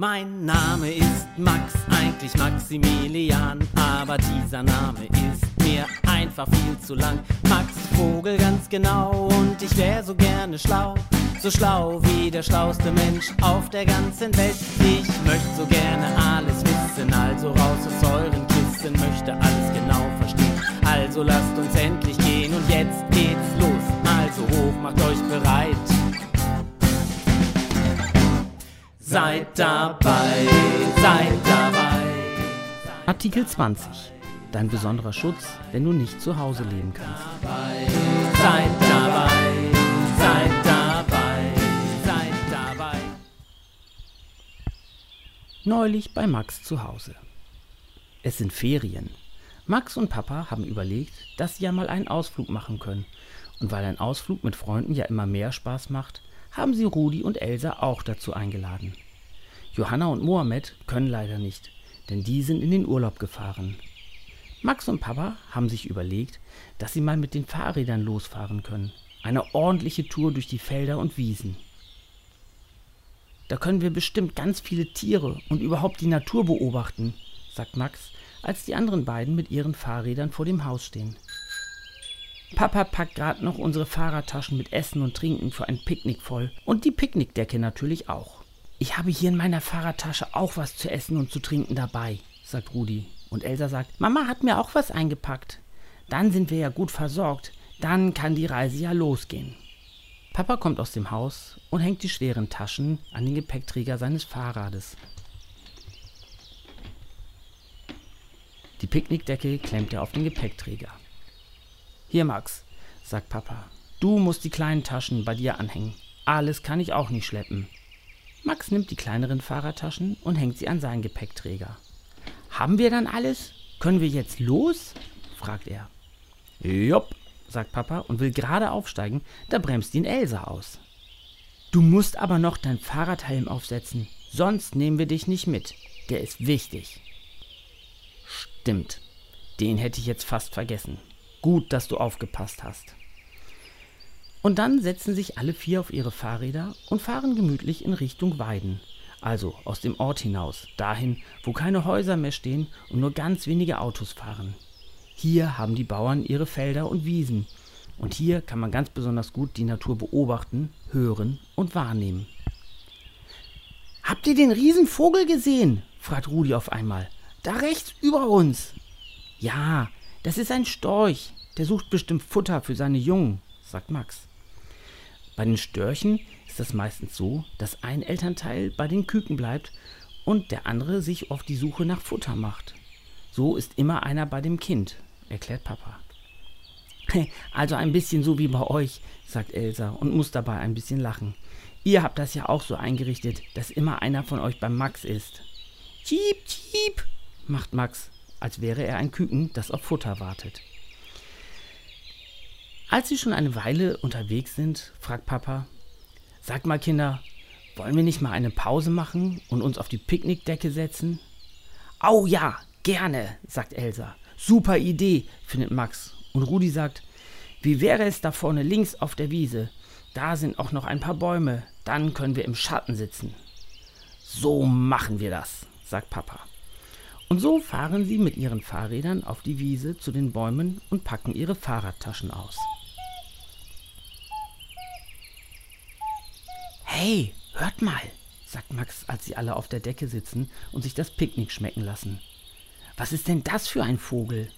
Mein Name ist Max, eigentlich Maximilian, aber dieser Name ist mir einfach viel zu lang. Max Vogel ganz genau und ich wär so gerne schlau, so schlau wie der schlauste Mensch auf der ganzen Welt. Ich möchte so gerne alles wissen, also raus aus euren Kissen, möchte alles genau verstehen. Also lasst uns endlich gehen und jetzt geht's los. Also hoch, macht euch bereit. Seid dabei, seid dabei. Artikel 20. Dein besonderer Schutz, wenn du nicht zu Hause leben kannst. Dabei, seid dabei, seid dabei, seid dabei. Neulich bei Max zu Hause. Es sind Ferien. Max und Papa haben überlegt, dass sie ja mal einen Ausflug machen können. Und weil ein Ausflug mit Freunden ja immer mehr Spaß macht, haben sie Rudi und Elsa auch dazu eingeladen. Johanna und Mohammed können leider nicht, denn die sind in den Urlaub gefahren. Max und Papa haben sich überlegt, dass sie mal mit den Fahrrädern losfahren können. Eine ordentliche Tour durch die Felder und Wiesen. Da können wir bestimmt ganz viele Tiere und überhaupt die Natur beobachten, sagt Max, als die anderen beiden mit ihren Fahrrädern vor dem Haus stehen. Papa packt gerade noch unsere Fahrradtaschen mit Essen und Trinken für ein Picknick voll und die Picknickdecke natürlich auch. Ich habe hier in meiner Fahrradtasche auch was zu essen und zu trinken dabei, sagt Rudi. Und Elsa sagt, Mama hat mir auch was eingepackt. Dann sind wir ja gut versorgt. Dann kann die Reise ja losgehen. Papa kommt aus dem Haus und hängt die schweren Taschen an den Gepäckträger seines Fahrrades. Die Picknickdecke klemmt er auf den Gepäckträger. Hier, Max, sagt Papa, du musst die kleinen Taschen bei dir anhängen. Alles kann ich auch nicht schleppen. Max nimmt die kleineren Fahrradtaschen und hängt sie an seinen Gepäckträger. Haben wir dann alles? Können wir jetzt los? fragt er. Jopp, sagt Papa und will gerade aufsteigen, da bremst ihn Elsa aus. Du musst aber noch dein Fahrradhelm aufsetzen, sonst nehmen wir dich nicht mit. Der ist wichtig. Stimmt, den hätte ich jetzt fast vergessen. Gut, dass du aufgepasst hast. Und dann setzen sich alle vier auf ihre Fahrräder und fahren gemütlich in Richtung Weiden, also aus dem Ort hinaus, dahin, wo keine Häuser mehr stehen und nur ganz wenige Autos fahren. Hier haben die Bauern ihre Felder und Wiesen, und hier kann man ganz besonders gut die Natur beobachten, hören und wahrnehmen. Habt ihr den Riesenvogel gesehen? fragt Rudi auf einmal. Da rechts über uns. Ja, das ist ein Storch. Der sucht bestimmt Futter für seine Jungen, sagt Max. Bei den Störchen ist es meistens so, dass ein Elternteil bei den Küken bleibt und der andere sich auf die Suche nach Futter macht. So ist immer einer bei dem Kind, erklärt Papa. Also ein bisschen so wie bei euch, sagt Elsa und muss dabei ein bisschen lachen. Ihr habt das ja auch so eingerichtet, dass immer einer von euch beim Max ist. Cheep, cheep, macht Max, als wäre er ein Küken, das auf Futter wartet. Als sie schon eine Weile unterwegs sind, fragt Papa, Sag mal Kinder, wollen wir nicht mal eine Pause machen und uns auf die Picknickdecke setzen? Au ja, gerne, sagt Elsa. Super Idee, findet Max. Und Rudi sagt, wie wäre es da vorne links auf der Wiese? Da sind auch noch ein paar Bäume, dann können wir im Schatten sitzen. So machen wir das, sagt Papa. Und so fahren sie mit ihren Fahrrädern auf die Wiese zu den Bäumen und packen ihre Fahrradtaschen aus. Hey, hört mal, sagt Max, als sie alle auf der Decke sitzen und sich das Picknick schmecken lassen. Was ist denn das für ein Vogel?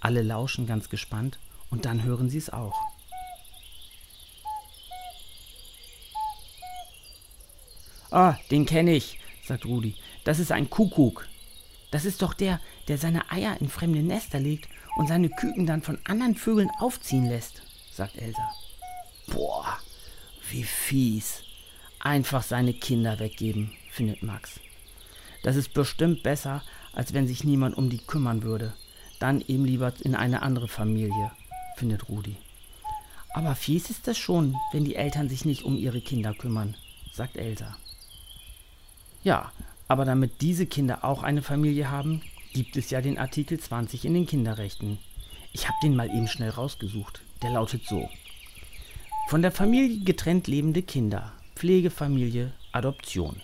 Alle lauschen ganz gespannt und dann hören sie es auch. Ah, den kenne ich, sagt Rudi. Das ist ein Kuckuck. Das ist doch der, der seine Eier in fremde Nester legt und seine Küken dann von anderen Vögeln aufziehen lässt, sagt Elsa. Boah, wie fies einfach seine Kinder weggeben, findet Max. Das ist bestimmt besser, als wenn sich niemand um die kümmern würde. Dann eben lieber in eine andere Familie, findet Rudi. Aber fies ist es schon, wenn die Eltern sich nicht um ihre Kinder kümmern, sagt Elsa. Ja, aber damit diese Kinder auch eine Familie haben, gibt es ja den Artikel 20 in den Kinderrechten. Ich habe den mal eben schnell rausgesucht. Der lautet so. Von der Familie getrennt lebende Kinder Pflegefamilie, Adoption.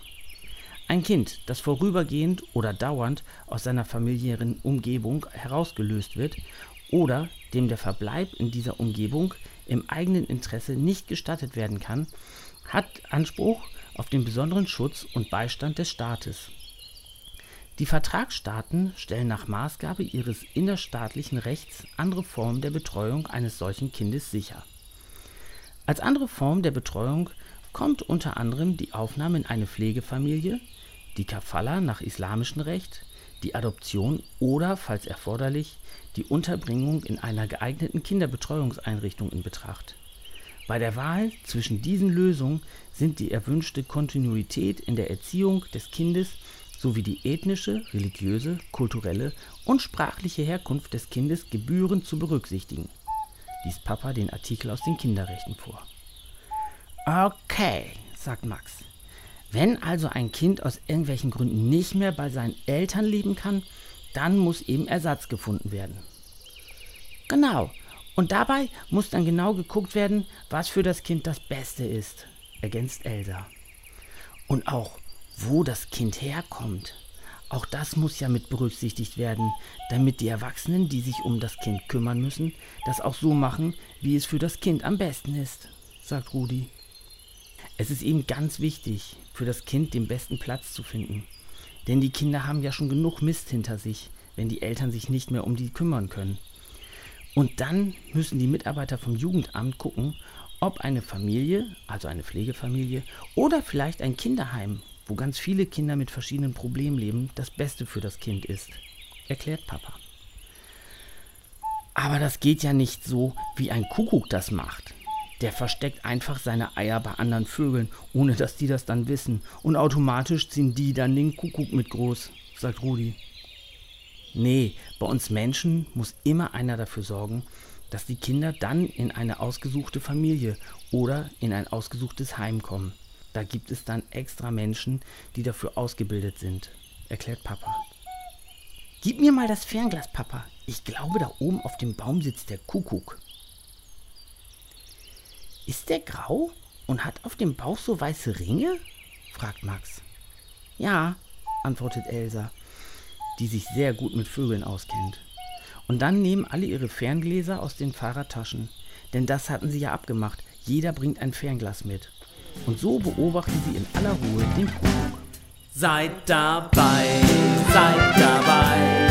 Ein Kind, das vorübergehend oder dauernd aus seiner familiären Umgebung herausgelöst wird oder dem der Verbleib in dieser Umgebung im eigenen Interesse nicht gestattet werden kann, hat Anspruch auf den besonderen Schutz und Beistand des Staates. Die Vertragsstaaten stellen nach Maßgabe ihres innerstaatlichen Rechts andere Formen der Betreuung eines solchen Kindes sicher. Als andere Form der Betreuung kommt unter anderem die Aufnahme in eine Pflegefamilie, die Kafala nach islamischem Recht, die Adoption oder, falls erforderlich, die Unterbringung in einer geeigneten Kinderbetreuungseinrichtung in Betracht. Bei der Wahl zwischen diesen Lösungen sind die erwünschte Kontinuität in der Erziehung des Kindes sowie die ethnische, religiöse, kulturelle und sprachliche Herkunft des Kindes gebührend zu berücksichtigen. Liest Papa den Artikel aus den Kinderrechten vor. Okay, sagt Max. Wenn also ein Kind aus irgendwelchen Gründen nicht mehr bei seinen Eltern leben kann, dann muss eben Ersatz gefunden werden. Genau. Und dabei muss dann genau geguckt werden, was für das Kind das Beste ist, ergänzt Elsa. Und auch, wo das Kind herkommt. Auch das muss ja mit berücksichtigt werden, damit die Erwachsenen, die sich um das Kind kümmern müssen, das auch so machen, wie es für das Kind am besten ist, sagt Rudi. Es ist eben ganz wichtig, für das Kind den besten Platz zu finden. Denn die Kinder haben ja schon genug Mist hinter sich, wenn die Eltern sich nicht mehr um die kümmern können. Und dann müssen die Mitarbeiter vom Jugendamt gucken, ob eine Familie, also eine Pflegefamilie oder vielleicht ein Kinderheim, wo ganz viele Kinder mit verschiedenen Problemen leben, das Beste für das Kind ist, erklärt Papa. Aber das geht ja nicht so, wie ein Kuckuck das macht. Der versteckt einfach seine Eier bei anderen Vögeln, ohne dass die das dann wissen. Und automatisch ziehen die dann den Kuckuck mit groß, sagt Rudi. Nee, bei uns Menschen muss immer einer dafür sorgen, dass die Kinder dann in eine ausgesuchte Familie oder in ein ausgesuchtes Heim kommen. Da gibt es dann extra Menschen, die dafür ausgebildet sind, erklärt Papa. Gib mir mal das Fernglas, Papa. Ich glaube, da oben auf dem Baum sitzt der Kuckuck. Ist der grau und hat auf dem Bauch so weiße Ringe? fragt Max. Ja, antwortet Elsa, die sich sehr gut mit Vögeln auskennt. Und dann nehmen alle ihre Ferngläser aus den Fahrradtaschen, denn das hatten sie ja abgemacht. Jeder bringt ein Fernglas mit. Und so beobachten sie in aller Ruhe den Kuckuck. Seid dabei, seid dabei,